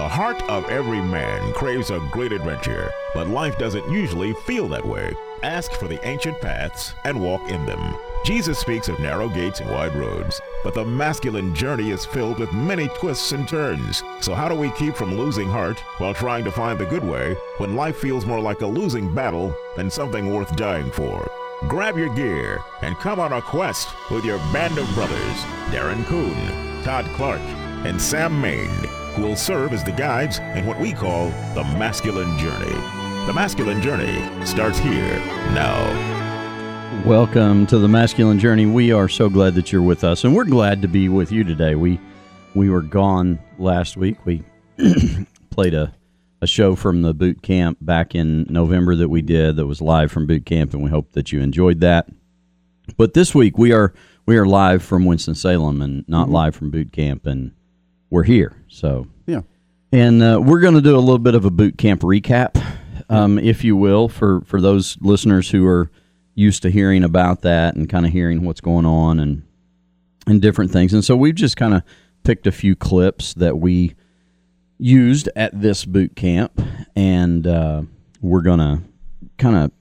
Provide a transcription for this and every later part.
The heart of every man craves a great adventure, but life doesn't usually feel that way. Ask for the ancient paths and walk in them. Jesus speaks of narrow gates and wide roads, but the masculine journey is filled with many twists and turns. So, how do we keep from losing heart while trying to find the good way when life feels more like a losing battle than something worth dying for? Grab your gear and come on a quest with your band of brothers, Darren Coon, Todd Clark, and Sam Main, who will serve as the guides in what we call the masculine journey. The masculine journey starts here now. Welcome to the masculine journey. We are so glad that you're with us, and we're glad to be with you today. We we were gone last week. We played a, a show from the boot camp back in November that we did that was live from boot camp, and we hope that you enjoyed that. But this week we are we are live from Winston Salem and not Mm-hmm. live from boot camp, and we're here. So Yeah. and uh, we're going to do a little bit of a boot camp recap, um, if you will, for, for those listeners who are used to hearing about that and kind of hearing what's going on and and different things. And so we've just kind of picked a few clips that we used at this boot camp, and uh, we're going to kind of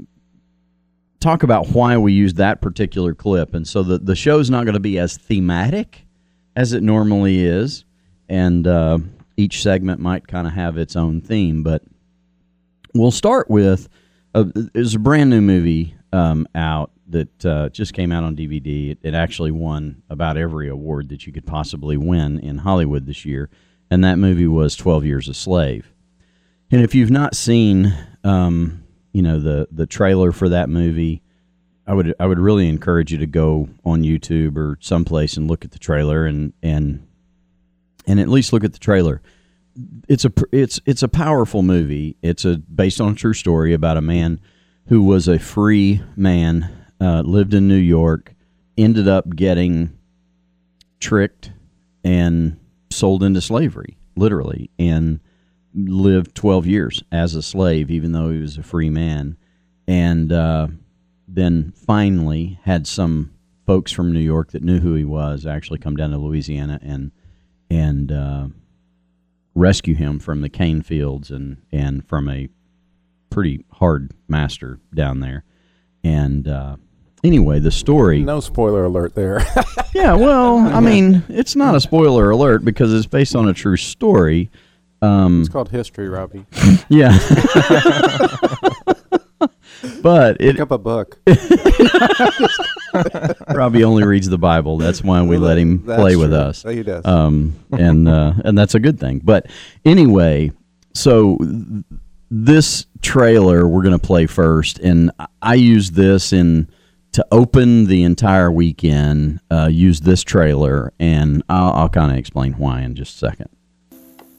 talk about why we used that particular clip. And so the, the show's not going to be as thematic as it normally is, and uh, each segment might kind of have its own theme. But we'll start with uh, there's a brand new movie um, out that uh, just came out on DVD. It, it actually won about every award that you could possibly win in Hollywood this year, and that movie was Twelve Years a Slave. And if you've not seen, um, you know the the trailer for that movie, I would I would really encourage you to go on YouTube or someplace and look at the trailer and and and at least look at the trailer. It's a it's it's a powerful movie. It's a based on a true story about a man who was a free man, uh, lived in New York, ended up getting tricked and sold into slavery, literally, and lived 12 years as a slave, even though he was a free man. And uh, then finally had some folks from New York that knew who he was actually come down to Louisiana and and uh, rescue him from the cane fields and and from a pretty hard master down there. And uh, anyway, the story. No spoiler alert there. Yeah, well, I mean, it's not a spoiler alert because it's based on a true story. Um, it's called history, Robbie. yeah. but it Pick up a book. Robbie only reads the Bible. That's why we let him That's play with true. us. He does. Um, and uh, and that's a good thing. But anyway, so this trailer we're going to play first, and I- I use this in to open the entire weekend. Uh, use this trailer, and I'll, I'll kind of explain why in just a second.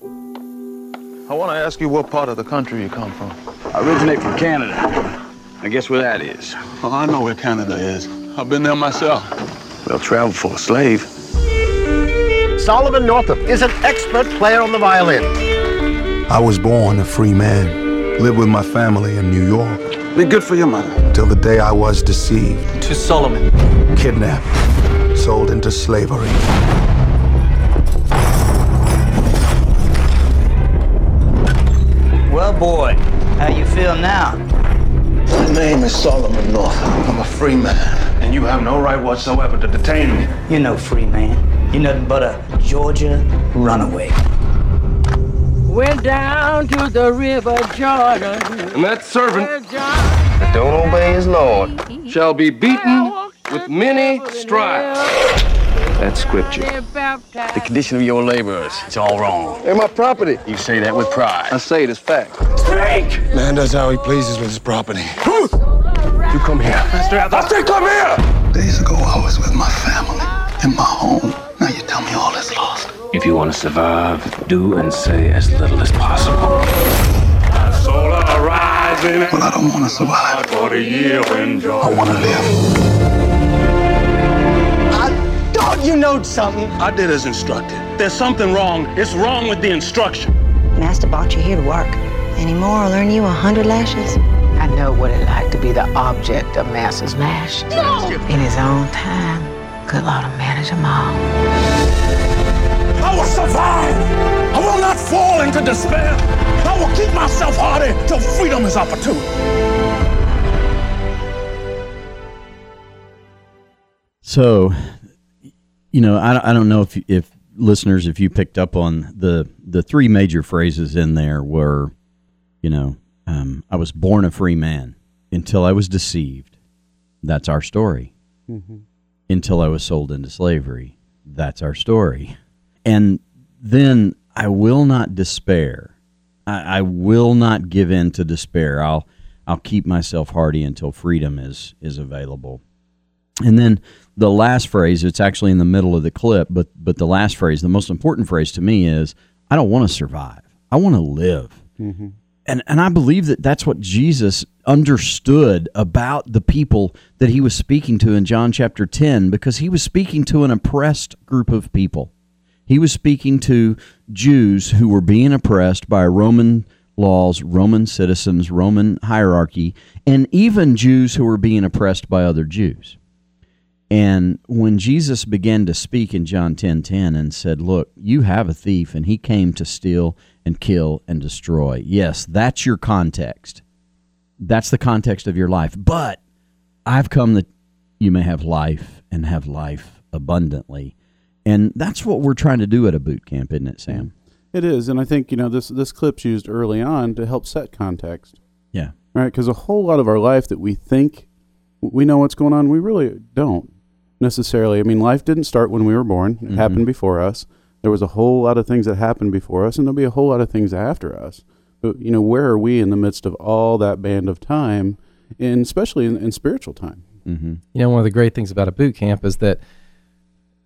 I want to ask you what part of the country you come from. I originate from Canada. I guess where that is. Oh, I know where Canada is. I've been there myself. Well, travel for a slave. Solomon Northup is an expert player on the violin. I was born a free man, lived with my family in New York Be good for your mother. till the day I was deceived, To Solomon. kidnapped, sold into slavery. Well, boy, how you feel now? My name is Solomon Northup. I'm a free man, and you have no right whatsoever to detain me. You're no free man. You're nothing but a Georgia runaway. Went down to the river Jordan. And that servant That don't obey his Lord. shall be beaten with many stripes. That's scripture. The condition of your laborers, it's all wrong. And my property. You say that with pride. I say it as fact. Man does how he pleases with his property. You come here. I say come here! Days ago, I was with my family in my home. Now you tell me all is lost. If you want to survive, do and say as little as possible. Soul arising Well, I don't want to survive. for the year when joy. I want to live. Dog, you knowed something. I did as instructed. There's something wrong. It's wrong with the instruction. Master brought you here to work. Any more, I'll earn you a hundred lashes. I know what it like to be the object of Master's lash. No! In his own time, good Lord will manage them all. I will survive. I will not fall into despair. I will keep myself hardy till freedom is opportune. So, you know, I, I don't know if if listeners, if you picked up on the the three major phrases in there were, you know, um, I was born a free man until I was deceived. That's our story. Mm-hmm. Until I was sold into slavery. That's our story. And then I will not despair. I, I will not give in to despair. I'll I'll keep myself hardy until freedom is is available. And then the last phrase, it's actually in the middle of the clip, but but the last phrase, the most important phrase to me is, I don't want to survive. I want to live. Mm-hmm. And and I believe that that's what Jesus understood about the people that he was speaking to in John chapter 10 because he was speaking to an oppressed group of people. He was speaking to Jews who were being oppressed by Roman laws, Roman citizens, Roman hierarchy, and even Jews who were being oppressed by other Jews. And when Jesus began to speak in John 10 10 and said, Look, you have a thief, and he came to steal and kill and destroy. Yes, that's your context. That's the context of your life. But I've come that you may have life and have life abundantly. And that's what we're trying to do at a boot camp, isn't it, Sam? It is, and I think you know this this clip's used early on to help set context. Yeah. Right, because a whole lot of our life that we think we know what's going on, we really don't necessarily. I mean, life didn't start when we were born; it mm-hmm. happened before us. There was a whole lot of things that happened before us, and there'll be a whole lot of things after us. But you know, where are we in the midst of all that band of time, and especially in, in spiritual time? Mm-hmm. You know, one of the great things about a boot camp is that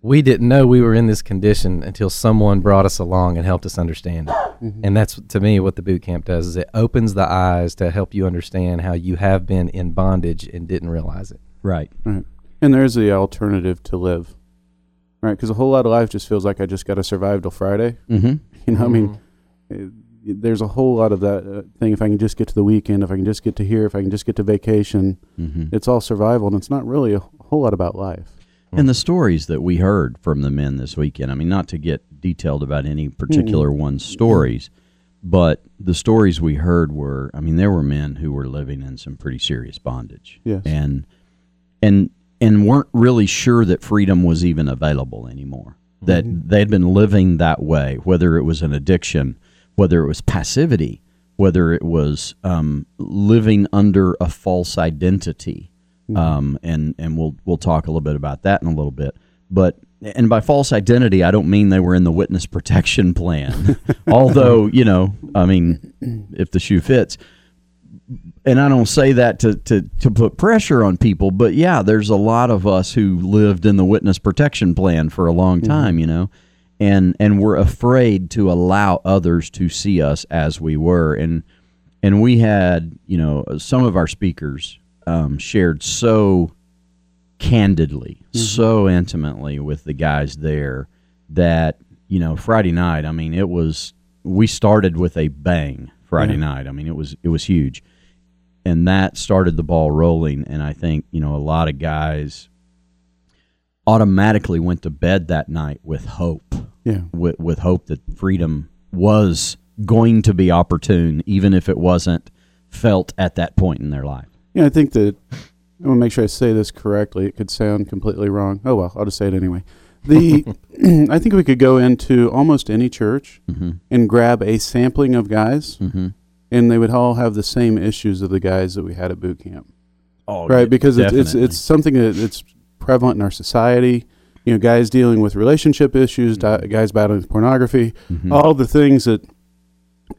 we didn't know we were in this condition until someone brought us along and helped us understand it. Mm-hmm. And that's to me what the boot camp does is it opens the eyes to help you understand how you have been in bondage and didn't realize it. Right. Right. And there's the alternative to live, right? Because a whole lot of life just feels like I just got to survive till Friday. Mm-hmm. You know, I mean, it, there's a whole lot of that uh, thing. If I can just get to the weekend, if I can just get to here, if I can just get to vacation, mm-hmm. it's all survival, and it's not really a whole lot about life. And the stories that we heard from the men this weekend, I mean, not to get detailed about any particular mm-hmm. one's stories, but the stories we heard were, I mean, there were men who were living in some pretty serious bondage. Yes. And, and and weren't really sure that freedom was even available anymore. Mm-hmm. That they'd been living that way, whether it was an addiction, whether it was passivity, whether it was um, living under a false identity. Mm-hmm. Um, and and we'll we'll talk a little bit about that in a little bit. But and by false identity, I don't mean they were in the witness protection plan. Although you know, I mean, if the shoe fits and I don't say that to, to, to put pressure on people, but yeah, there's a lot of us who lived in the witness protection plan for a long mm-hmm. time, mm-hmm. you know, and and we're afraid to allow others to see us as we were, and and we had, you know, some of our speakers um, shared so candidly, mm-hmm. so intimately with the guys there that you know Friday night. I mean, it was we started with a bang Friday yeah. night. I mean, it was it was huge and that started the ball rolling. And I think you know a lot of guys automatically went to bed that night with hope. Yeah, with, with hope that freedom was going to be opportune, even if it wasn't felt at that point in their life. Yeah, I think that I want to make sure I say this correctly. It could sound completely wrong. Oh well, I'll just say it anyway. The I think we could go into almost any church mm-hmm. and grab a sampling of guys mm-hmm and they would all have the same issues of the guys that we had at boot camp. Oh, right, because it's, it's it's something that it's prevalent in our society. You know, guys dealing with relationship issues, mm-hmm. di- guys battling with pornography, mm-hmm. all the things that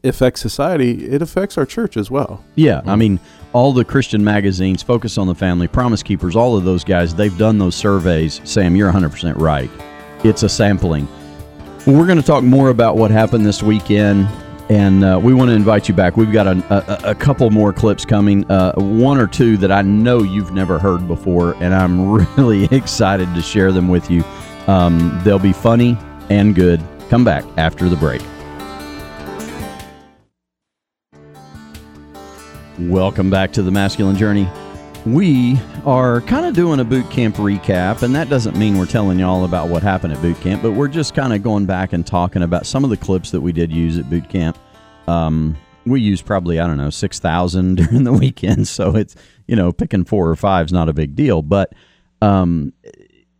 affect society. It affects our church as well. Yeah, mm-hmm. I mean, all the Christian magazines, Focus on the Family, Promise Keepers, all of those guys, they've done those surveys. Sam, you're 100 percent right. It's a sampling. We're going to talk more about what happened this weekend and uh, we want to invite you back. We've got a, a, a couple more clips coming, uh, one or two that I know you've never heard before, and I'm really excited to share them with you. Um, they'll be funny and good. Come back after the break. Welcome back to the Masculine Journey. We are kind of doing a boot camp recap, and that doesn't mean we're telling you all about what happened at boot camp, but we're just kind of going back and talking about some of the clips that we did use at boot camp. Um, we used probably, I don't know, 6,000 during the weekend, so it's, you know, picking four or five is not a big deal. But um,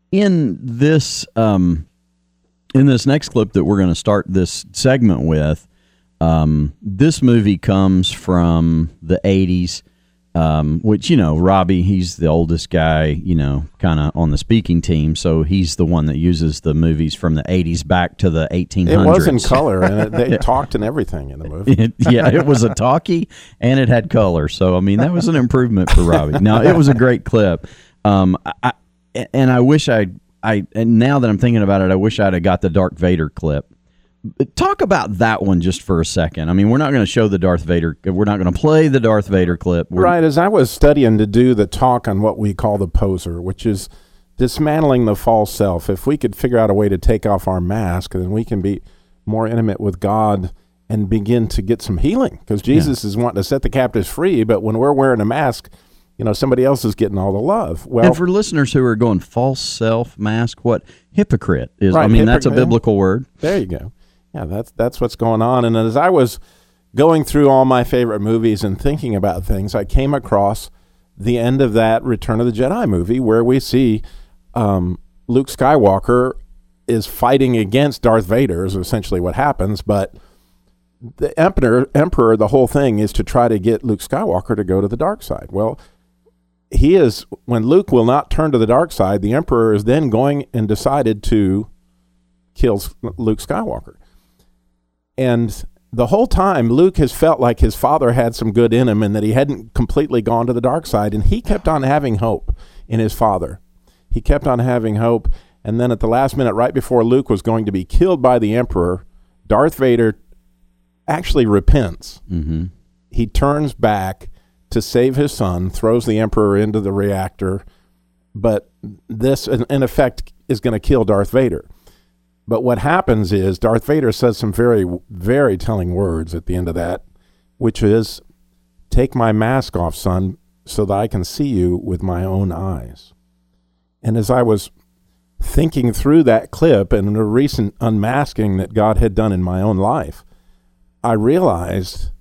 in this um, in this next clip that we're going to start this segment with, um, this movie comes from the 80s um, which you know Robbie, he's the oldest guy, you know, kind of on the speaking team, so he's the one that uses the movies from the '80s back to the 1800s. It was in color, and it, they talked and everything in the movie. It, yeah, it was a talkie, and it had color. So I mean, that was an improvement for Robbie. Now it was a great clip, um, I, and I wish I, I, and now that I'm thinking about it, I wish I'd have got the Darth Vader clip talk about that one just for a second. I mean, we're not going to show the Darth Vader. We're not going to play the Darth Vader clip. We're, right. As I was studying to do the talk on what we call the poser, which is dismantling the false self. If we could figure out a way to take off our mask, then we can be more intimate with God and begin to get some healing. Because Jesus yeah. is wanting to set the captives free, but when we're wearing a mask, you know, somebody else is getting all the love. Well, and for listeners who are going false self mask, what hypocrite is? Right, I mean, that's a biblical word. There you go yeah, that's that's what's going on. And as I was going through all my favorite movies and thinking about things, I came across the end of that Return of the Jedi movie where we see um, Luke Skywalker is fighting against Darth Vader is essentially what happens, but the emperor emperor the whole thing is to try to get Luke Skywalker to go to the dark side. Well, he is when Luke will not turn to the dark side, the emperor is then going and decided to kill Luke Skywalker. And the whole time, Luke has felt like his father had some good in him and that he hadn't completely gone to the dark side. And he kept on having hope in his father. He kept on having hope. And then at the last minute, right before Luke was going to be killed by the Emperor, Darth Vader actually repents. Mm-hmm. He turns back to save his son, throws the Emperor into the reactor. But this, in effect, is going to kill Darth Vader. But what happens is Darth Vader says some very, very telling words at the end of that, which is, Take my mask off, son, so that I can see you with my own eyes. And as I was thinking through that clip and the recent unmasking that God had done in my own life, I realized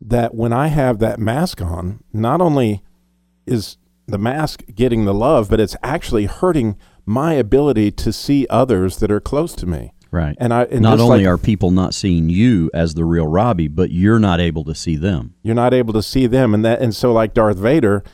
that when I have that mask on, not only is the mask getting the love, but it's actually hurting my ability to see others that are close to me. Right. And I and not only like, are people not seeing you as the real Robbie, but you're not able to see them. You're not able to see them, and that and so like Darth Vader,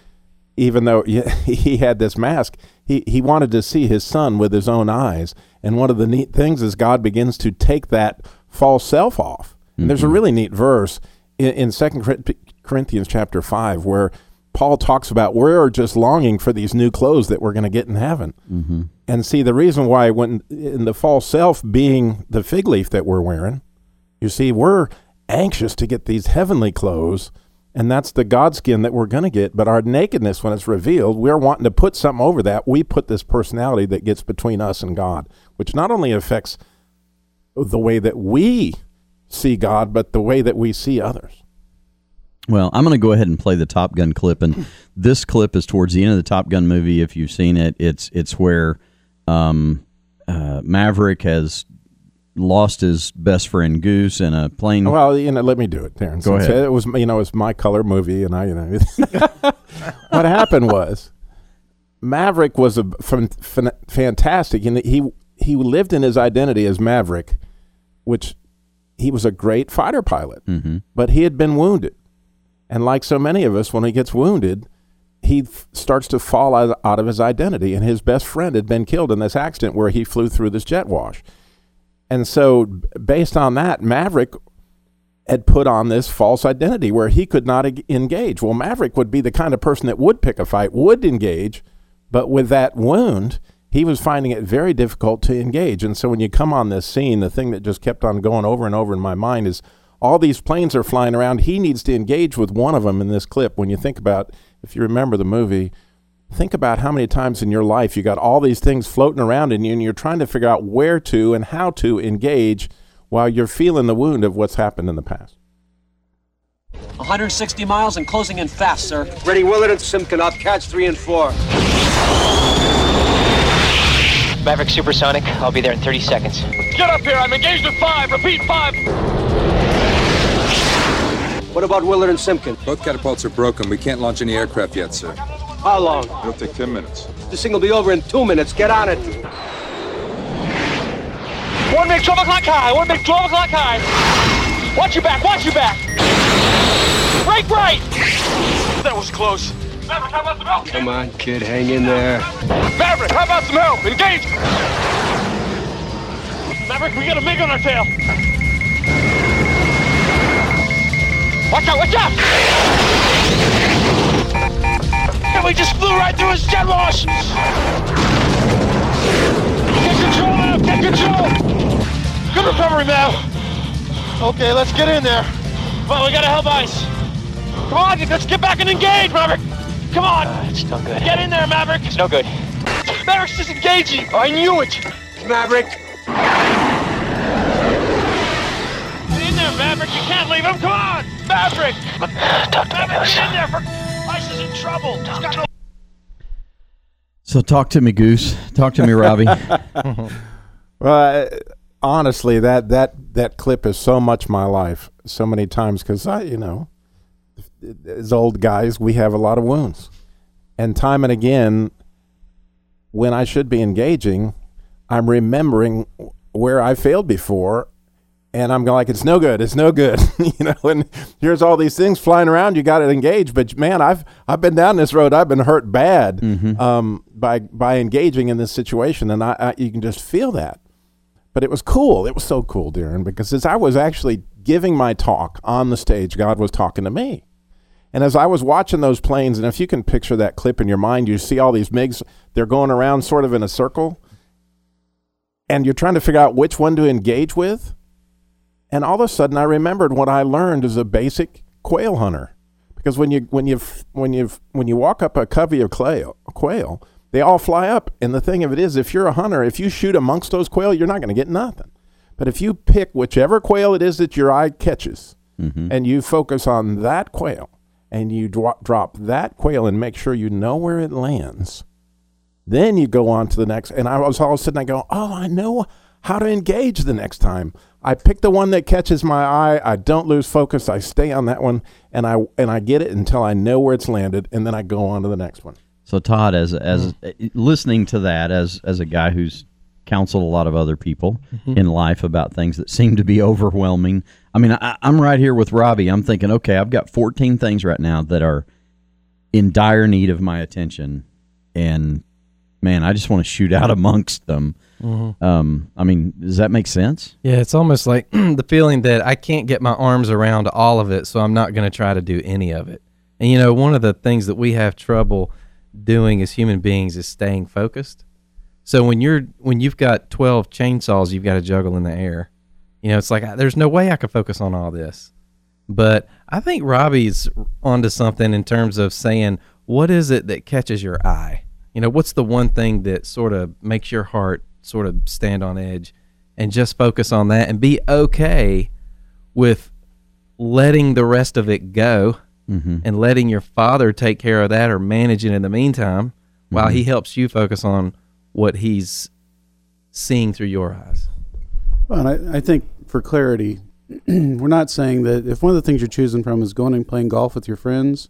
even though he had this mask, he he wanted to see his son with his own eyes. And one of the neat things is God begins to take that false self off. Mm-hmm. there's a mm-hmm. really neat verse in Second Corinthians chapter five where Paul talks about we're just longing for these new clothes that we're going to get in heaven. Mm-hmm. And see, the reason why, when in the false self being the fig leaf that we're wearing, you see, we're anxious to get these heavenly clothes, and that's the God skin that we're going to get. But our nakedness, when it's revealed, we're wanting to put something over that. We put this personality that gets between us and God, which not only affects the way that we see God, but the way that we see others. Well, I'm going to go ahead and play the Top Gun clip, and this clip is towards the end of the Top Gun movie. If you've seen it, it's it's where um, uh, Maverick has lost his best friend Goose in a plane. Well, you know, let me do it, Darren. Go ahead. It was you know it's my color movie, and I you know what happened was Maverick was a fantastic, and he he lived in his identity as Maverick, which he was a great fighter pilot, mm-hmm. but he had been wounded and like so many of us, when he gets wounded, he f- starts to fall out, out of his identity. And his best friend had been killed in this accident where he flew through this jet wash. And so, based on that, Maverick had put on this false identity where he could not engage. Well, Maverick would be the kind of person that would pick a fight, would engage, but with that wound, he was finding it very difficult to engage. And so, when you come on this scene, the thing that just kept on going over and over in my mind is all these planes are flying around. He needs to engage with one of them in this clip. When you think about, if you remember the movie, think about how many times in your life you got all these things floating around in you and you're trying to figure out where to and how to engage while you're feeling the wound of what's happened in the past. 160 miles and closing in fast, sir. Ready Willard and Simkin. I'll catch three and four. Maverick Supersonic. I'll be there in 30 seconds. Get up here. I'm engaged at five. Repeat, five. What about Willard and Simkin? Both catapults are broken. We can't launch any aircraft yet, sir. How long? It'll take 10 minutes. This thing will be over in two minutes. Get on it. One make 12 o'clock high. One make 12 o'clock high. Watch your back. Watch your back. Right, right. That was close. Maverick, how about some help? Come on, kid. Hang in there. Maverick, how about some help? Engage. Maverick, we got a MiG on our tail. Watch out, watch out! And we just flew right through his jet wash! Get control now, get control! Good recovery, Mav. Okay, let's get in there. On, we gotta help ice. Come on, let's get back and engage, Maverick! Come on! It's no good. Get in there, Maverick! It's no good. Maverick's disengaging! I knew it! Maverick! Get Maverick! You can't leave him! Come on! Maverick! Talk to me, Maverick, Goose. get in there! For... Ice is in trouble! He's got no So talk to me, Goose. Talk to me, Robbie. Well, uh, honestly, that that that clip is so much my life, so many times because I, you know, as old guys, we have a lot of wounds, and time and again, when I should be engaging, I'm remembering where I failed before, and I'm like, it's no good, it's no good, you know. And here's all these things flying around. You got to engage, but man, I've I've been down this road. I've been hurt bad um, by by engaging in this situation, and I, I you can just feel that. But it was cool. It was so cool, Darren, because as I was actually giving my talk on the stage, God was talking to me. And as I was watching those planes, and if you can picture that clip in your mind, you see all these MiGs, they're going around sort of in a circle, and you're trying to figure out which one to engage with. And all of a sudden, I remembered what I learned as a basic quail hunter. Because when you when you when you when you walk up a covey of quail, quail, they all fly up. And the thing of it is, if you're a hunter, if you shoot amongst those quail, you're not going to get nothing. But if you pick whichever quail it is that your eye catches, mm-hmm. and you focus on that quail, and you dro- drop that quail and make sure you know where it lands, then you go on to the next. And I was all of a sudden I go, oh, I know how to engage the next time. I pick the one that catches my eye. I don't lose focus. I stay on that one, and I and I get it until I know where it's landed, and then I go on to the next one. So Todd, as as listening to that, as as a guy who's counseled a lot of other people Mhm. in life about things that seem to be overwhelming. I mean, I, I'm right here with Robbie. I'm thinking, okay, I've got 14 things right now that are in dire need of my attention, and man, I just want to shoot out amongst them. Mhm. Um, I mean, does that make sense? Yeah, it's almost like the feeling that I can't get my arms around all of it, so I'm not going to try to do any of it. And you know, one of the things that we have trouble doing as human beings is staying focused. So when you're when you've got 12 chainsaws you've got to juggle in the air, you know, it's like there's no way I could focus on all this. But I think Robbie's onto something in terms of saying, what is it that catches your eye? You know, what's the one thing that sort of makes your heart sort of stand on edge and just focus on that and be okay with letting the rest of it go Mhm. and letting your father take care of that or manage it in the meantime while Mhm. he helps you focus on what he's seeing through your eyes. Well, I, I think for clarity, we're not saying that if one of the things you're choosing from is going and playing golf with your friends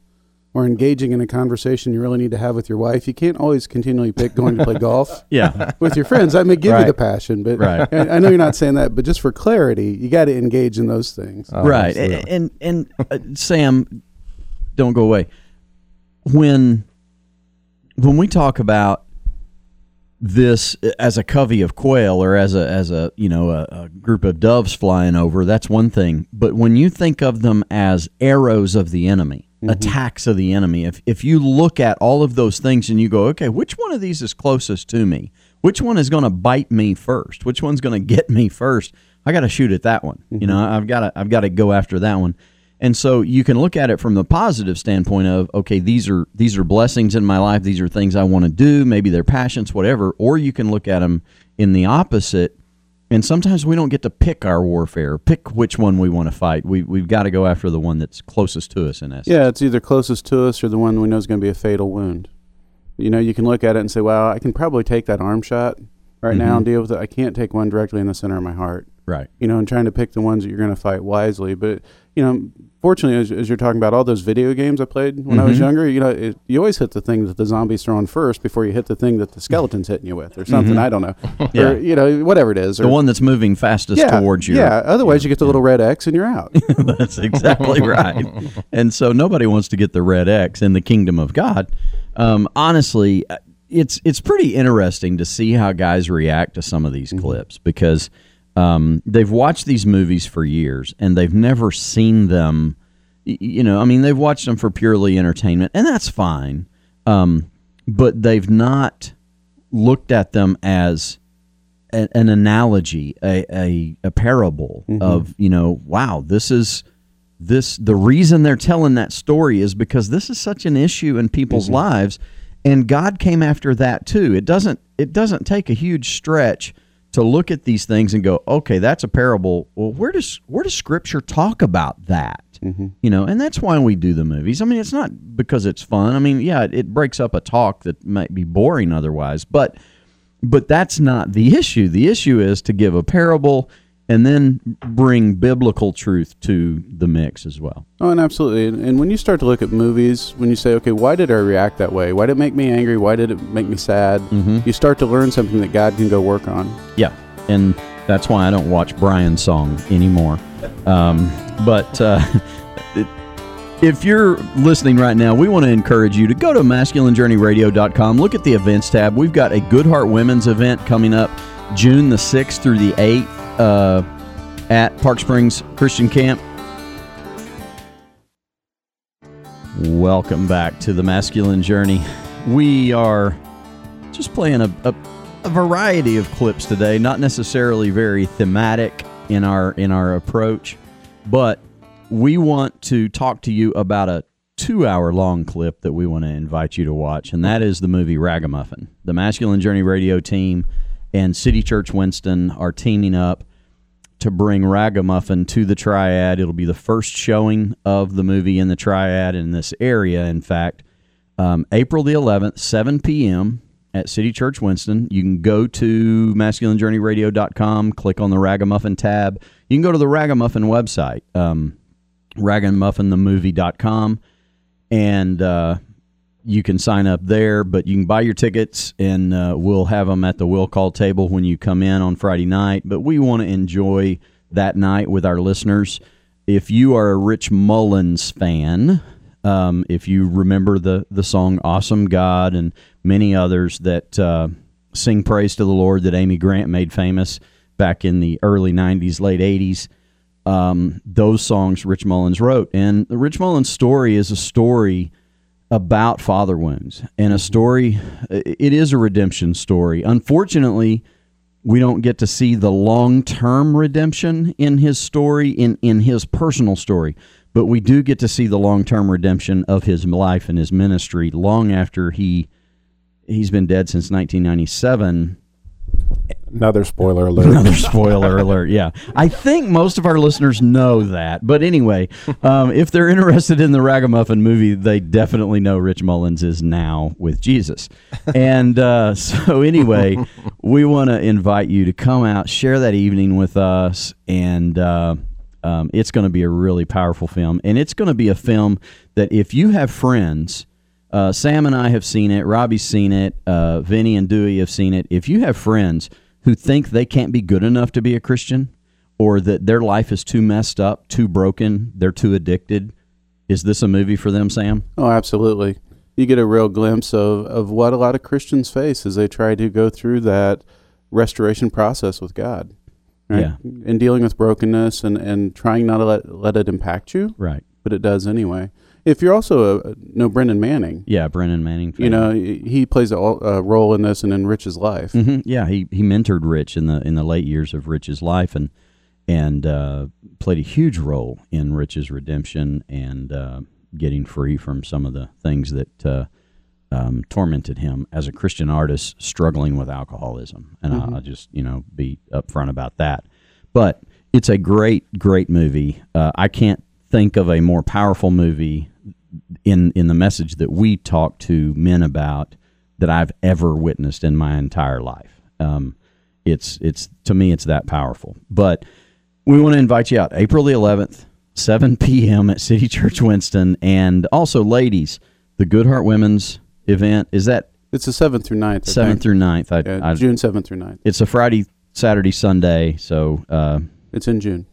or engaging in a conversation you really need to have with your wife, you can't always continually pick going to play golf Yeah. with your friends. I may give you the passion, but Right. I, I know you're not saying that, but just for clarity, you got to engage in those things. right and and, and uh, sam don't go away when when we talk about this as a covey of quail or as a as a you know a, a group of doves flying over that's one thing but when you think of them as arrows of the enemy Mm-hmm. attacks of the enemy. If if you look at all of those things and you go okay which one of these is closest to me? Which one is going to bite me first? Which one's going to get me first? I got to shoot at that one. You mm-hmm. know i've got to i've got to go after that one. And so you can look at it from the positive standpoint of okay these are these are blessings in my life. These are things i want to do. Maybe they're passions whatever. Or you can look at them in the opposite And sometimes we don't get to pick our warfare, pick which one we want to fight. We we've got to go after the one that's closest to us in essence. Yeah, it's either closest to us or the one we know is going to be a fatal wound. You know, you can look at it and say, "Well, I can probably take that arm shot right now Mhm. and deal with it. I can't take one directly in the center of my heart." Right. You know, and trying to pick the ones that you're going to fight wisely. But you know, fortunately, as, as you're talking about all those video games I played when I was Mhm. younger, you know, it, you always hit the thing that the zombies throwing first before you hit the thing that the skeleton's hitting you with, or something. Mhm. I don't know. Yeah. Or, you know, whatever it is. The one that's moving fastest yeah, towards you. Yeah. Otherwise, you get the little red X and you're out. That's exactly right. And so nobody wants to get the red X in the kingdom of God. Um, honestly, uh, it's it's pretty interesting to see how guys react to some of these clips because um, they've watched these movies for years and they've never seen them. You know, I mean, they've watched them for purely entertainment, and that's fine. Um, but they've not looked at them as a, an analogy, a, a, a parable of, you know, wow, this is this the reason they're telling that story is because this is such an issue in people's lives and God came after that too. It doesn't it doesn't take a huge stretch to look at these things and go, okay, that's a parable. Well, where does where does Scripture talk about that? Mm-hmm. You know, and that's why we do the movies. I mean, it's not because it's fun. I mean, yeah, it, it breaks up a talk that might be boring otherwise, but but that's not the issue. The issue is to give a parable and then bring biblical truth to the mix as well. Oh, and absolutely. And, and when you start to look at movies, when you say, okay, why did I react that way? Why did it make me angry? Why did it make me sad? Mhm. You start to learn something that God can go work on. Yeah, and that's why I don't watch Brian's song anymore. Um, but uh, it- if you're listening right now, we want to encourage you to go to masculinejourneyradio.com. Look at the events tab. We've got a Good Heart Women's event coming up June the 6th through the 8th uh, at Park Springs Christian Camp. Welcome back to the Masculine Journey. We are just playing a, a, a variety of clips today, not necessarily very thematic in our in our approach, but we want to talk to you about a two hour long clip that we want to invite you to watch, and that is the movie Ragamuffin. The Masculine Journey radio team and City Church Winston are teaming up to bring Ragamuffin to the Triad. It'll be the first showing of the movie in the Triad in this area, in fact. Um, April the 11th, 7 p.m. at City Church Winston. You can go to masculinejourneyradio.com, click on the Ragamuffin tab. You can go to the Ragamuffin website, um, ragamuffinthemovie.com, and uh, you can sign up there, but you can buy your tickets and uh, we'll have them at the will call table when you come in on Friday night. But we want to enjoy that night with our listeners. If you are a Rich Mullins fan, um, if you remember the, the song Awesome God and many others that uh, sing praise to the Lord that Amy Grant made famous back in the early 90s, late 80s, um, those songs Rich Mullins wrote. And the Rich Mullins story is a story about father wounds. And a mm-hmm. story it is a redemption story. Unfortunately we don't get to see the long-term redemption in his story in in his personal story but we do get to see the long-term redemption of his life and his ministry long after he he's been dead since 1997 Another spoiler alert. Another spoiler alert. Yeah, I think most of our listeners know that. But anyway, um, if they're interested in the Ragamuffin movie, they definitely know Rich Mullins is now with Jesus. And uh, so, anyway, we want to invite you to come out, share that evening with us, and. Uh, um, it's going to be a really powerful film, and it's going to be a film that if you have friends, uh, Sam and I have seen it, Robbie's seen it, uh, Vinny and Dewey have seen it. If you have friends who think they can't be good enough to be a Christian, or that their life is too messed up, too broken, they're too addicted, is this a movie for them, Sam? Oh, absolutely. You get a real glimpse of, of what a lot of Christians face as they try to go through that restoration process with God. Right? Yeah. And dealing with brokenness and, and trying not to let, let it impact you. Right. But it does anyway. If you're also a, no Brennan Manning, Yeah, Brennan Manning. you know he plays a, a role in this and in Rich's life. hmm Yeah, he he mentored Rich in the in the late years of Rich's life and and uh, played a huge role in Rich's redemption and uh, getting free from some of the things that uh, um, tormented him as a Christian artist struggling with alcoholism, and Mhm. I'll, I'll just you know be upfront about that. But it's a great, great movie. Uh, I can't think of a more powerful movie in in the message that we talk to men about that I've ever witnessed in my entire life. Um, it's it's to me it's that powerful. But we want to invite you out April the 11th, 7 p.m. at City Church Winston, and also ladies, the Good Heart Women's event is that It's the seventh through 9th. Seventh through 9th. I, Yeah, I- June seventh through 9th. It's a Friday, Saturday, Sunday, so uh, It's in June.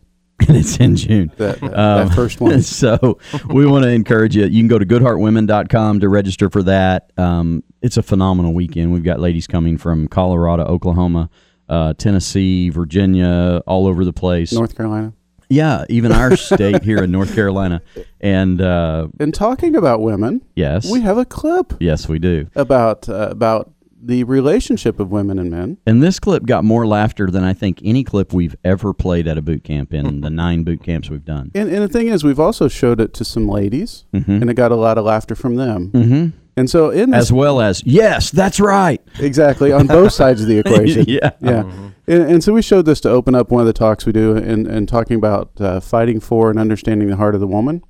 And it's in June. That- that- that first one. So we want to encourage you. You can go to goodheartwomen.com to register for that. Um, it's a phenomenal weekend. We've got ladies coming from Colorado, Oklahoma, uh, Tennessee, Virginia, all over the place. North Carolina. Yeah, even our state here in North Carolina. And uh, And talking about women, yes, we have a clip yes, we do. about uh, about the relationship of women and men. And this clip got more laughter than I think any clip we've ever played at a boot camp in the nine boot camps we've done. And, and the thing is, we've also showed it to some ladies, Mhm. and it got a lot of laughter from them. Mhm. And so, in this, As well as, yes, that's right. exactly on both sides of the equation. Yeah. yeah. And, and so we showed this to open up one of the talks we do, and and talking about uh, fighting for and understanding the heart of the woman.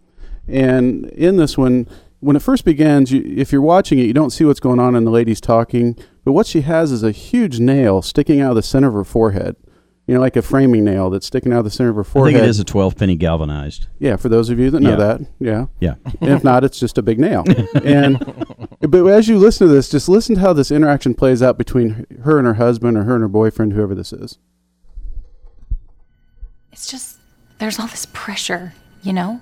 And in this one, when it first begins, you, if you're watching it, you don't see what's going on, and the lady's talking. But what she has is a huge nail sticking out of the center of her forehead. You know, like a framing nail that's sticking out of the center of her I forehead. think it is a 12 penny galvanized. Yeah, for those of you that know Yeah. that, yeah, Yeah. And if not, it's just a big nail. and but as you listen to this, just listen to how this interaction plays out between her and her husband, or her and her boyfriend, whoever this is. It's just, there's all this pressure, you know?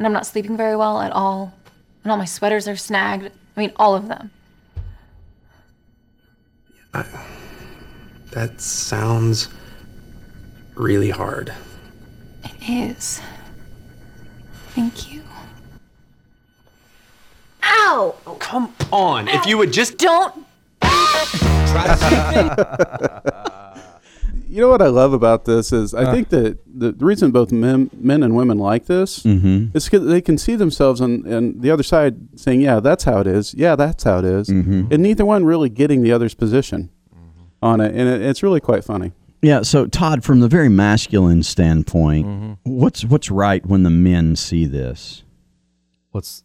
And I'm not sleeping very well at all. And all my sweaters are snagged. I mean, all of them. That sounds really hard. It is. Thank you. Ow! Come on. If you would just don't You know what I love about this is I Uh. think that the reason both men, men and women like this Mhm. is because they can see themselves on, on the other side saying, "Yeah, that's how it is. Yeah, that's how it is. Mhm. and neither one really getting the other's position on it, and it, it's really quite funny. Yeah, so Todd, from the very masculine standpoint, Mm-hmm. what's what's right when the men see this? What's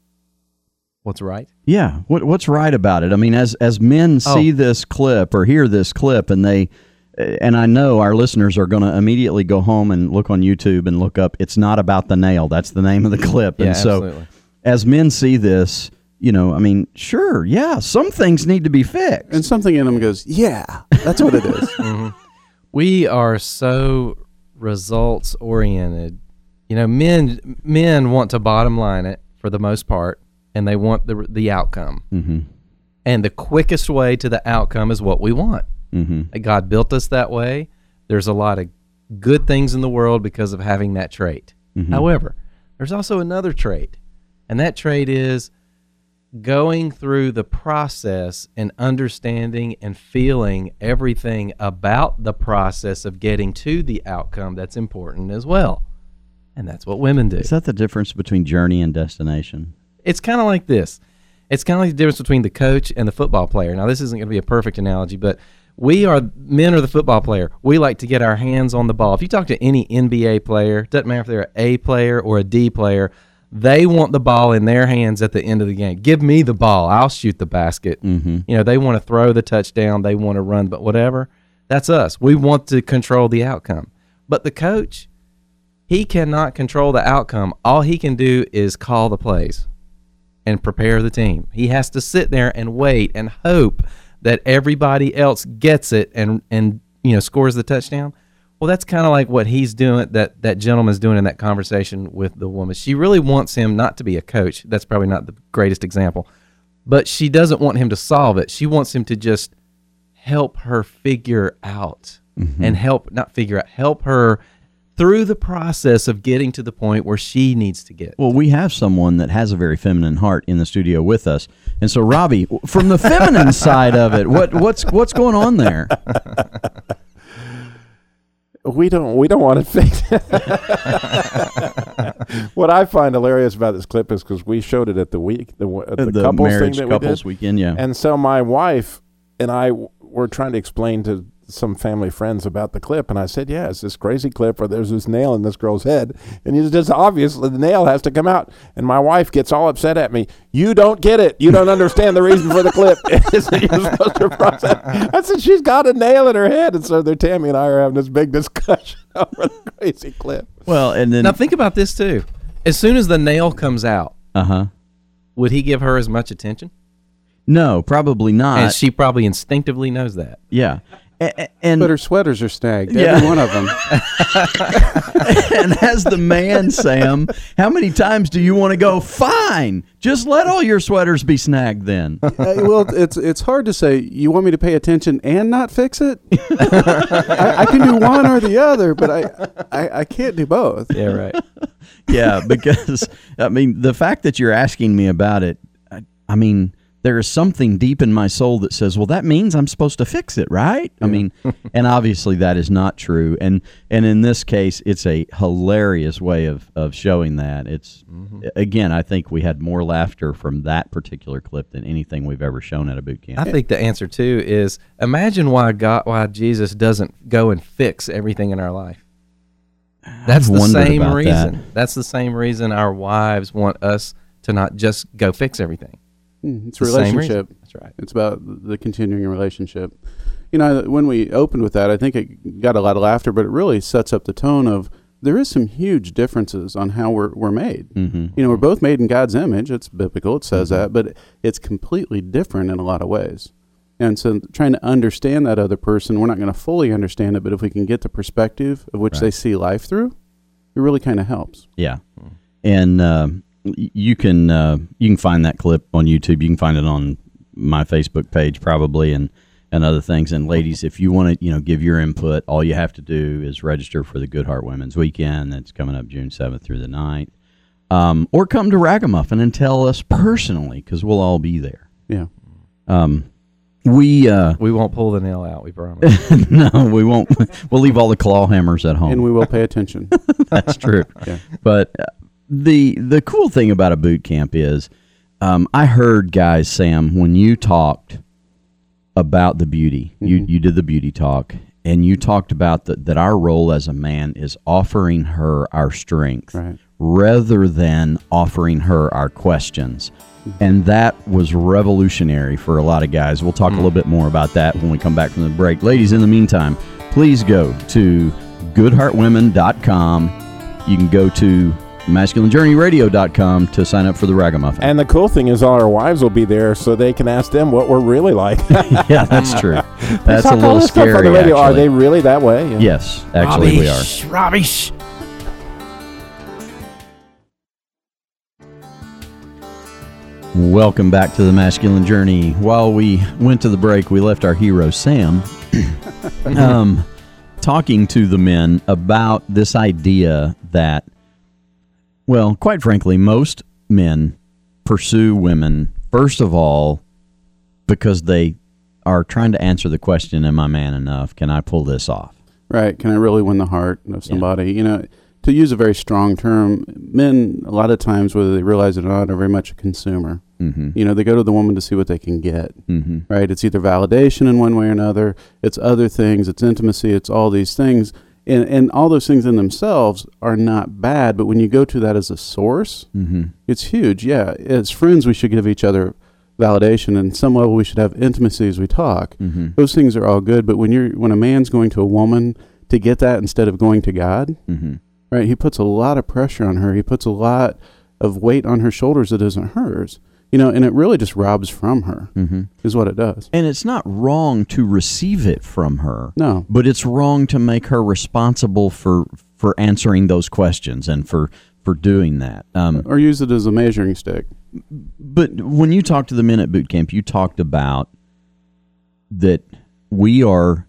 what's right? Yeah, what what's right about it? I mean, as as men Oh. see this clip or hear this clip, and they, and I know our listeners are going to immediately go home and look on YouTube and look up. It's not about the nail. That's the name of the clip. Yeah, and so, absolutely. as men see this, you know, I mean, sure, yeah, some things need to be fixed. And something in them goes, "Yeah, that's what it is." Mhm. We are so results oriented. You know, men men want to bottom line it for the most part, and they want the the outcome. Mm-hmm. And the quickest way to the outcome is what we want. Mm-hmm. God built us that way. There's a lot of good things in the world because of having that trait. Mhm. However, there's also another trait, and that trait is going through the process and understanding and feeling everything about the process of getting to the outcome that's important as well. And that's what women do. Is that the difference between journey and destination? It's kind of like this. It's kind of like the difference between the coach and the football player. Now, this isn't going to be a perfect analogy, but we are men are the football player. We like to get our hands on the ball. If you talk to any NBA player, doesn't matter if they're an A player or a D player, They want the ball in their hands at the end of the game. Give me the ball. I'll shoot the basket. Mm-hmm. You know, they want to throw the touchdown. They want to run, but whatever. That's us. We want to control the outcome. But the coach, he cannot control the outcome. All he can do is call the plays and prepare the team. He has to sit there and wait and hope that everybody else gets it and and you know scores the touchdown. Well, that's kind of like what he's doing. That that gentleman's doing in that conversation with the woman. She really wants him not to be a coach. That's probably not the greatest example, but she doesn't want him to solve it. She wants him to just help her figure out Mm-hmm. and help not figure out help her through the process of getting to the point where she needs to get. Well, we have someone that has a very feminine heart in the studio with us, and so Robbie, from the feminine side of it, what what's what's going on there? We don't. We don't want to fix. what I find hilarious about this clip is because we showed it at the week, the, at the, The couples thing that couples we did. weekend, yeah. And so my wife and I w- were trying to explain to some family friends about the clip, and I said, "Yeah, it's this crazy clip where there's this nail in this girl's head, and it's just obviously the nail has to come out." And my wife gets all upset at me. You don't get it. You don't understand the reason for the clip. You're supposed to process. I said she's got a nail in her head, and so there, Tammy and I are having this big discussion over the crazy clip. Well, and then Now think about this too. As soon as the nail comes out, uh huh. would he give her as much attention? No, probably not. and she probably instinctively knows that. yeah, A- a- and But her sweaters are snagged. Yeah. Every one of them. and as the man, Sam, how many times do you want to go? Fine, just let all your sweaters be snagged. Then Uh, well, it's it's hard to say. You want me to pay attention and not fix it? I, I can do one or the other, but I, I I can't do both. Yeah, right. yeah, because I mean, the fact that you're asking me about it, I, I mean, there is something deep in my soul that says, "Well, that means I'm supposed to fix it, right?" I mean, and obviously that is not true. And and in this case, it's a hilarious way of of showing that. It's mm-hmm. again, I think we had more laughter from that particular clip than anything we've ever shown at a boot camp. I think the answer too is imagine why God, why Jesus doesn't go and fix everything in our life. That's I've the same reason. that. That's the same reason our wives want us to not just go fix everything. Mm, It's The a relationship. That's right. It's about the continuing relationship. You know, when we opened with that, I think it got a lot of laughter, but it really sets up the tone of there is some huge differences on how we're, we're made. Mhm. You know, we're both made in God's image. It's biblical. It says Mm-hmm. that, but it's completely different in a lot of ways. And so trying to understand that other person, we're not going to fully understand it, but if we can get the perspective of which they see life through, it really kind of helps. Yeah, and y- you can uh, you can find that clip on YouTube. You can find it on my Facebook page probably, and and other things. And ladies, if you want to you know give your input, all you have to do is register for the Good Heart Women's Weekend that's coming up June seventh through the 9th. Um, or come to Ragamuffin and tell us personally because we'll all be there. Yeah. Um, we uh, We won't pull the nail out. We promise. no, we won't. We'll leave all the claw hammers at home. And we will pay attention. That's true. Yeah. But uh, the the cool thing about a boot camp is, um, I heard guys, Sam, when you talked about the beauty, you mm-hmm. you did the beauty talk, and you talked about that that our role as a man is offering her our strength Right. rather than offering her our questions. Mm-hmm. And that was revolutionary for a lot of guys. We'll talk a mm. little bit more about that when we come back from the break. Ladies, in the meantime, please go to goodheartwomen.com. You can go to masculinejourneyradio.com to sign up for the ragamuffin. And the cool thing is, all our wives will be there, so they can ask them what we're really like. yeah, that's true. They That's talk a all little this stuff scary. on the radio. Are they really that way? Yeah. Yes, actually, we are. Rubbish. Welcome back to the masculine journey. While we went to the break, we left our hero Sam um, talking to the men about this idea that, well, quite frankly, most men pursue women first of all because they are trying to answer the question, "Am I man enough? Can I pull this off?" Right. Can I really win the heart of somebody? You know, to use a very strong term, men, a lot of times, whether they realize it or not, are very much a consumer. Mhm. You know, they go to the woman to see what they can get. Mhm. Right. It's either validation in one way or another, it's other things, it's intimacy, it's all these things. And, and all those things in themselves are not bad, but when you go to that as a source, Mhm. it's huge. Yeah, as friends, we should give each other validation, and some level we should have intimacy as we talk. Mhm. Those things are all good, but when you're when a man's going to a woman to get that instead of going to God, Mhm. right? He puts a lot of pressure on her. He puts a lot of weight on her shoulders that isn't hers. You know, and it really just robs from her. Mhm. Is what it does. And it's not wrong to receive it from her. No. But it's wrong to make her responsible for for answering those questions and for for doing that. Um, Or use it as a measuring stick. but when you talked to the men at boot camp, you talked about that we are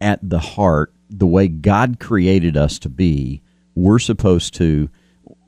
at the heart, the way God created us to be. We're supposed to.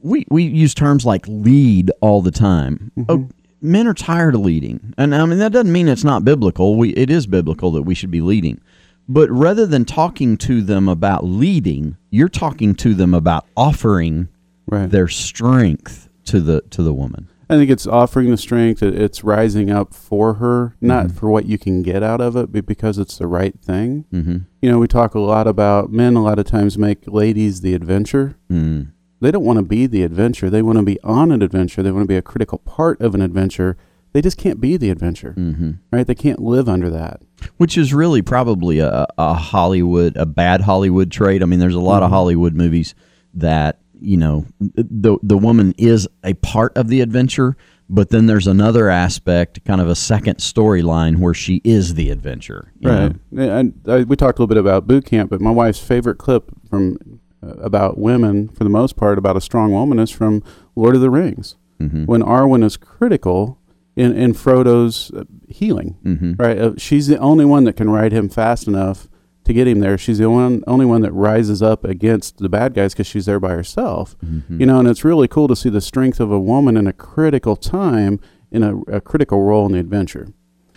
We we use terms like lead all the time. Oh, men are tired of leading, and I mean that doesn't mean it's not biblical. We it is biblical that we should be leading. But rather than talking to them about leading, you're talking to them about offering their strength to the to the woman. I think it's offering the strength. It's rising up for her, not Mm-hmm. for what you can get out of it, but because it's the right thing. Mhm. You know, we talk a lot about men. A lot of times make ladies the adventure. Mm. They don't want to be the adventure. They want to be on an adventure. They want to be a critical part of an adventure. They just can't be the adventure, Mhm. right? They can't live under that. which is really probably a, a Hollywood, a bad Hollywood trait. I mean, there's a lot of Mhm. Hollywood movies that you know the the woman is a part of the adventure, but then there's another aspect, kind of a second storyline where she is the adventure. Right. know? And I, we talked a little bit about boot camp, but my wife's favorite clip from uh, about women, for the most part, about a strong woman, is from Lord of the Rings. Mhm. When Arwen is critical in in Frodo's uh, healing, Mhm. right? Uh, she's the only one that can ride him fast enough to get him there. She's the one only one that rises up against the bad guys because she's there by herself. Mhm. You know, and it's really cool to see the strength of a woman in a critical time in a, a critical role in the adventure.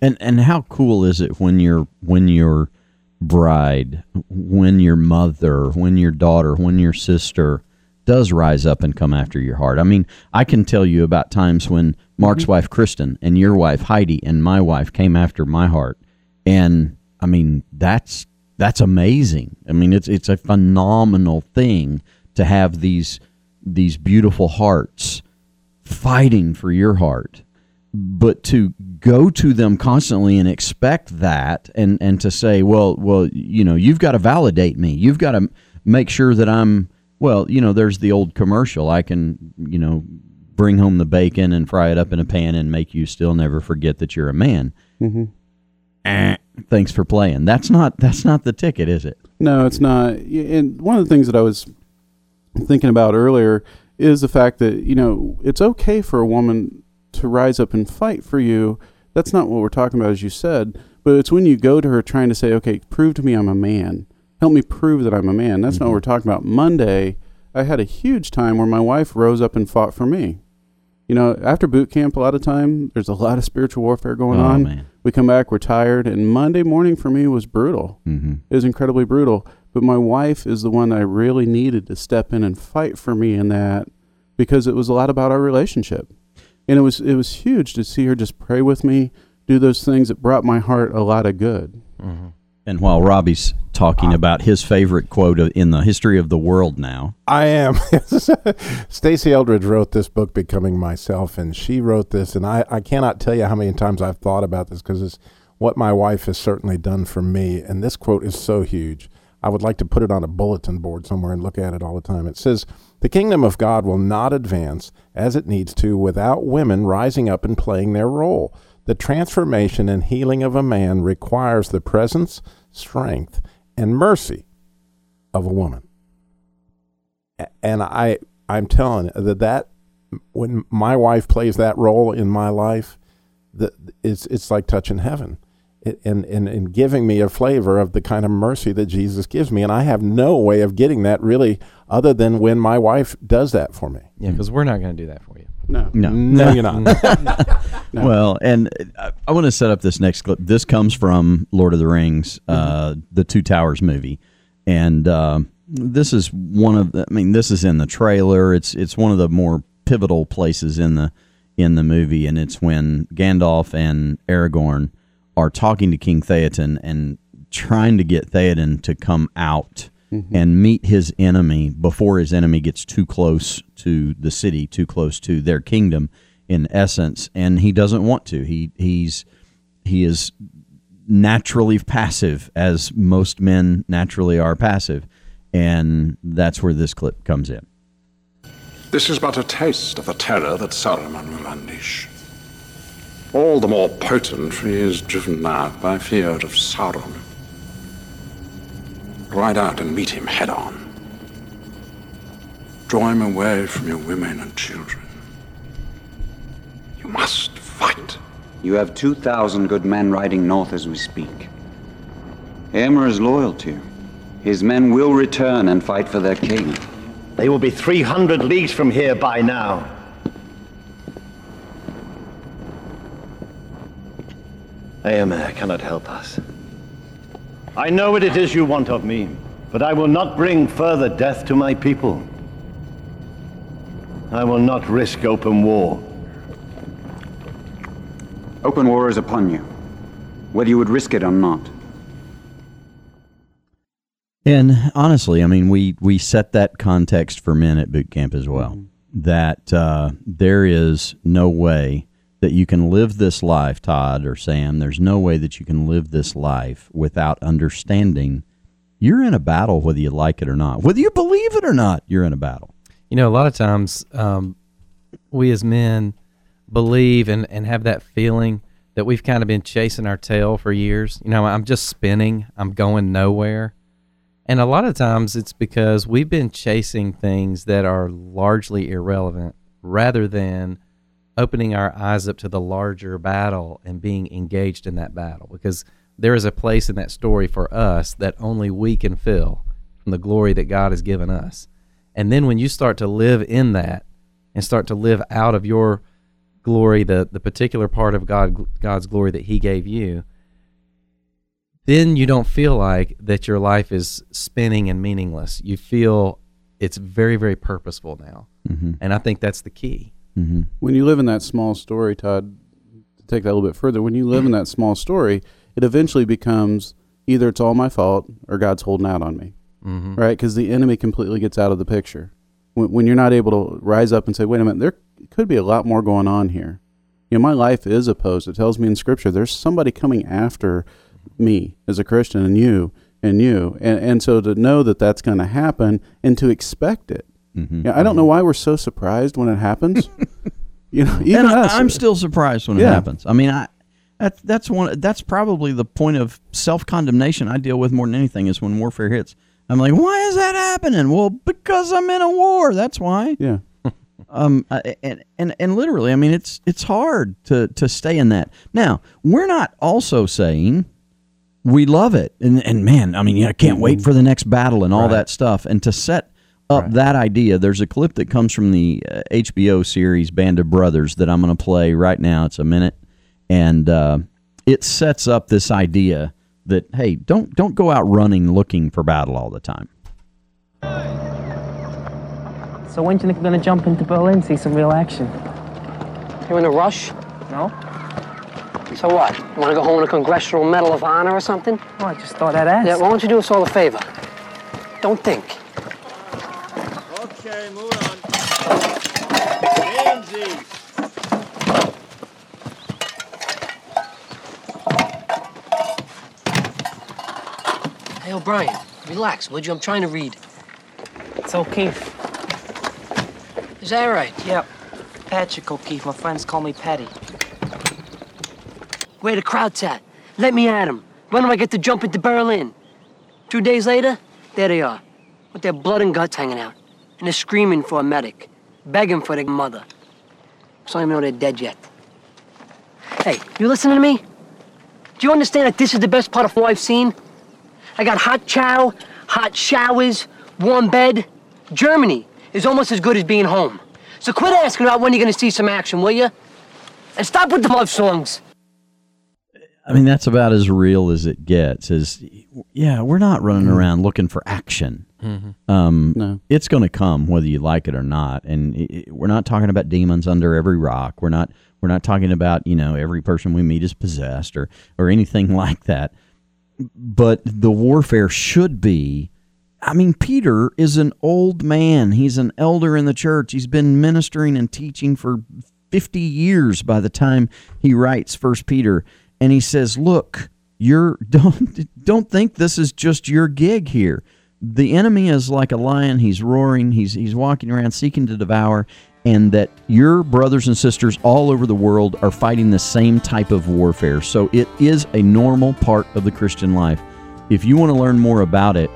And and how cool is it when you're when your bride, when your mother, when your daughter, when your sister does rise up and come after your heart. I mean, I can tell you about times when Mark's wife Kristen and your wife Heidi and my wife came after my heart. And I mean, that's that's amazing. I mean, it's it's a phenomenal thing to have these these beautiful hearts fighting for your heart but to go to them constantly and expect that and and to say well well you know you've got to validate me you've got to make sure that i'm well you know there's the old commercial i can you know bring home the bacon and fry it up in a pan and make you still never forget that you're a man Mm-hmm. Eh, thanks for playing that's not that's not the ticket is it No, it's not. And one of the things that I was thinking about earlier is the fact that, you know, it's okay for a woman to rise up and fight for you. That's not what we're talking about, as you said. But it's when you go to her trying to say, okay, prove to me I'm a man. Help me prove that I'm a man. That's not what we're talking about. Monday, I had a huge time where my wife rose up and fought for me. You know, after boot camp, a lot of time, there's a lot of spiritual warfare going Oh, on. man. We come back, we're tired, and Monday morning for me was brutal. Mm-hmm. It was incredibly brutal. But my wife is the one that I really needed to step in and fight for me in that because it was a lot about our relationship. And it was it was huge to see her just pray with me, do those things that brought my heart a lot of good. Mm-hmm. and while robbie's talking about his favorite quote in the history of the world now I am. Stasi Eldredge wrote this book, Becoming Myself, and she wrote this, and I, I cannot tell you how many times I've thought about this because it's what my wife has certainly done for me. And this quote is so huge. I would like to put it on a bulletin board somewhere and look at it all the time. It says, The kingdom of God will not advance as it needs to without women rising up and playing their role. The transformation and healing of a man requires the presence, strength, and mercy of a woman and I I'm telling you that that when my wife plays that role in my life, that it's it's like touching heaven, it, and and and giving me a flavor of the kind of mercy that Jesus gives me, and I have no way of getting that really other than when my wife does that for me. Yeah, because we're not going to do that for you. No, No, No, you're not. Well, and I, I want to set up this next clip. This comes from Lord of the Rings, uh, the Two Towers movie, and uh, this is one of. The, I mean, this is in the trailer. It's it's one of the more pivotal places in the in the movie, and it's when Gandalf and Aragorn are talking to King Theoden and trying to get Theoden to come out mm-hmm. and meet his enemy before his enemy gets too close to the city, too close to their kingdom in essence, and he doesn't want to. He he's he is naturally passive as most men naturally are passive, and that's where this clip comes in. This is but a taste of the terror that Saruman will unleash. All the more potent for he is driven now by fear of Sauron. Ride out and meet him head on. Draw him away from your women and children. You must fight. You have 2,000 good men riding north as we speak. Éomer is loyal to you. His men will return and fight for their king. They will be 300 leagues from here by now. Éomer cannot help us. I know what it is you want of me, but I will not bring further death to my people. I will not risk open war. Open war is upon you, whether you would risk it or not. And honestly, I mean, we we set that context for men at boot camp as well. That uh, there is no way that you can live this life, Todd or Sam. There's no way that you can live this life without understanding you're in a battle, whether you like it or not, whether you believe it or not. You're in a battle. You know, a lot of times um, we as men believe and, and have that feeling that we've kind of been chasing our tail for years. You know, I'm just spinning, I'm going nowhere. And a lot of times it's because we've been chasing things that are largely irrelevant rather than opening our eyes up to the larger battle and being engaged in that battle. Because there is a place in that story for us that only we can fill from the glory that God has given us. And then when you start to live in that and start to live out of your glory, the, the particular part of God God's glory that He gave you, then you don't feel like that your life is spinning and meaningless. You feel it's very, very purposeful now. Mm-hmm. And I think that's the key. Mm-hmm. When you live in that small story, Todd, to take that a little bit further, when you live in that small story, it eventually becomes either it's all my fault or God's holding out on me, Mhm. right? Because the enemy completely gets out of the picture. When, when you're not able to rise up and say, wait a minute, there could be a lot more going on here. You know, my life is opposed. It tells me in Scripture there's somebody coming after me as a Christian and you and you. And, and so to know that that's going to happen and to expect it. Mhm. Yeah, I don't know why we're so surprised when it happens. you know, even and I, us. I'm still surprised when it happens. I mean, I that's that's one that's probably the point of self condemnation I deal with more than anything is when warfare hits. I'm like, why is that happening? Well, because I'm in a war. That's why. Yeah. um, and and and literally, I mean, it's it's hard to to stay in that. Now, we're not also saying we love it, and and man, I mean, yeah, I can't wait for the next battle and all Right. that stuff, and to set up that idea. There's a clip that comes from the uh, HBO series Band of Brothers that I'm going to play right now. It's a minute, and uh, it sets up this idea that hey, don't don't go out running looking for battle all the time. So when do you think we're gonna jump into Berlin, see some real action? You in a rush? No? So what? You want to go home with a Congressional Medal of Honor or something? Oh, I just thought I'd ask. Yeah, why don't you do us all a favor? Don't think. Okay, move on. Easy. Hey, O'Brien, relax, would you? I'm trying to read. It's O'Keefe. Is that right? Yep. Patrick O'Keefe. My friends call me Patty. Where the crowd's at? Let me at 'em. When do I get to jump into Berlin? Two days later, there they are, with their blood and guts hanging out, and they're screaming for a medic, begging for their mother. So I don't even know they're dead yet. Hey, you listening to me? Do you understand that this is the best part of what I've seen? I got hot chow, hot showers, warm bed. Germany is almost as good as being home. So quit asking about when you're gonna see some action, will you? And stop with the love songs. I mean, that's about as real as it gets. Is yeah, we're not running mm. around looking for action. Mhm. Um, No. it's going to come whether you like it or not. And it, it- we're not talking about demons under every rock. We're not. We're not talking about you know every person we meet is possessed or or anything like that. But the warfare should be I mean, Peter is an old man. He's an elder in the church. He's been ministering and teaching for 50 years by the time he writes First Peter. And he says, Look, you're don't don't think this is just your gig here. The enemy is like a lion. He's roaring. He's he's walking around seeking to devour, and that your brothers and sisters all over the world are fighting the same type of warfare. So it is a normal part of the Christian life. If you want to learn more about it,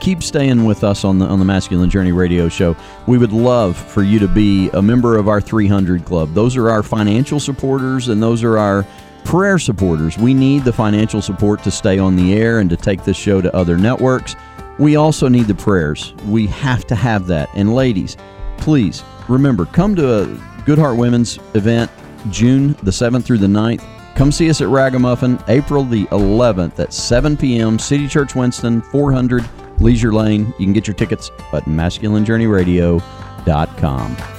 keep staying with us on the on the Masculine Journey radio show. We would love for you to be a member of our 300 club. Those are our financial supporters and those are our prayer supporters. We need the financial support to stay on the air and to take this show to other networks. We also need the prayers. We have to have that. And ladies, please remember come to uh, a Good Heart Women's event June the 7th through the 9th. Come see us at Ragamuffin April the 11th at 7 p.m. City Church Winston, 400 Leisure Lane. You can get your tickets at masculinejourneyradio.com.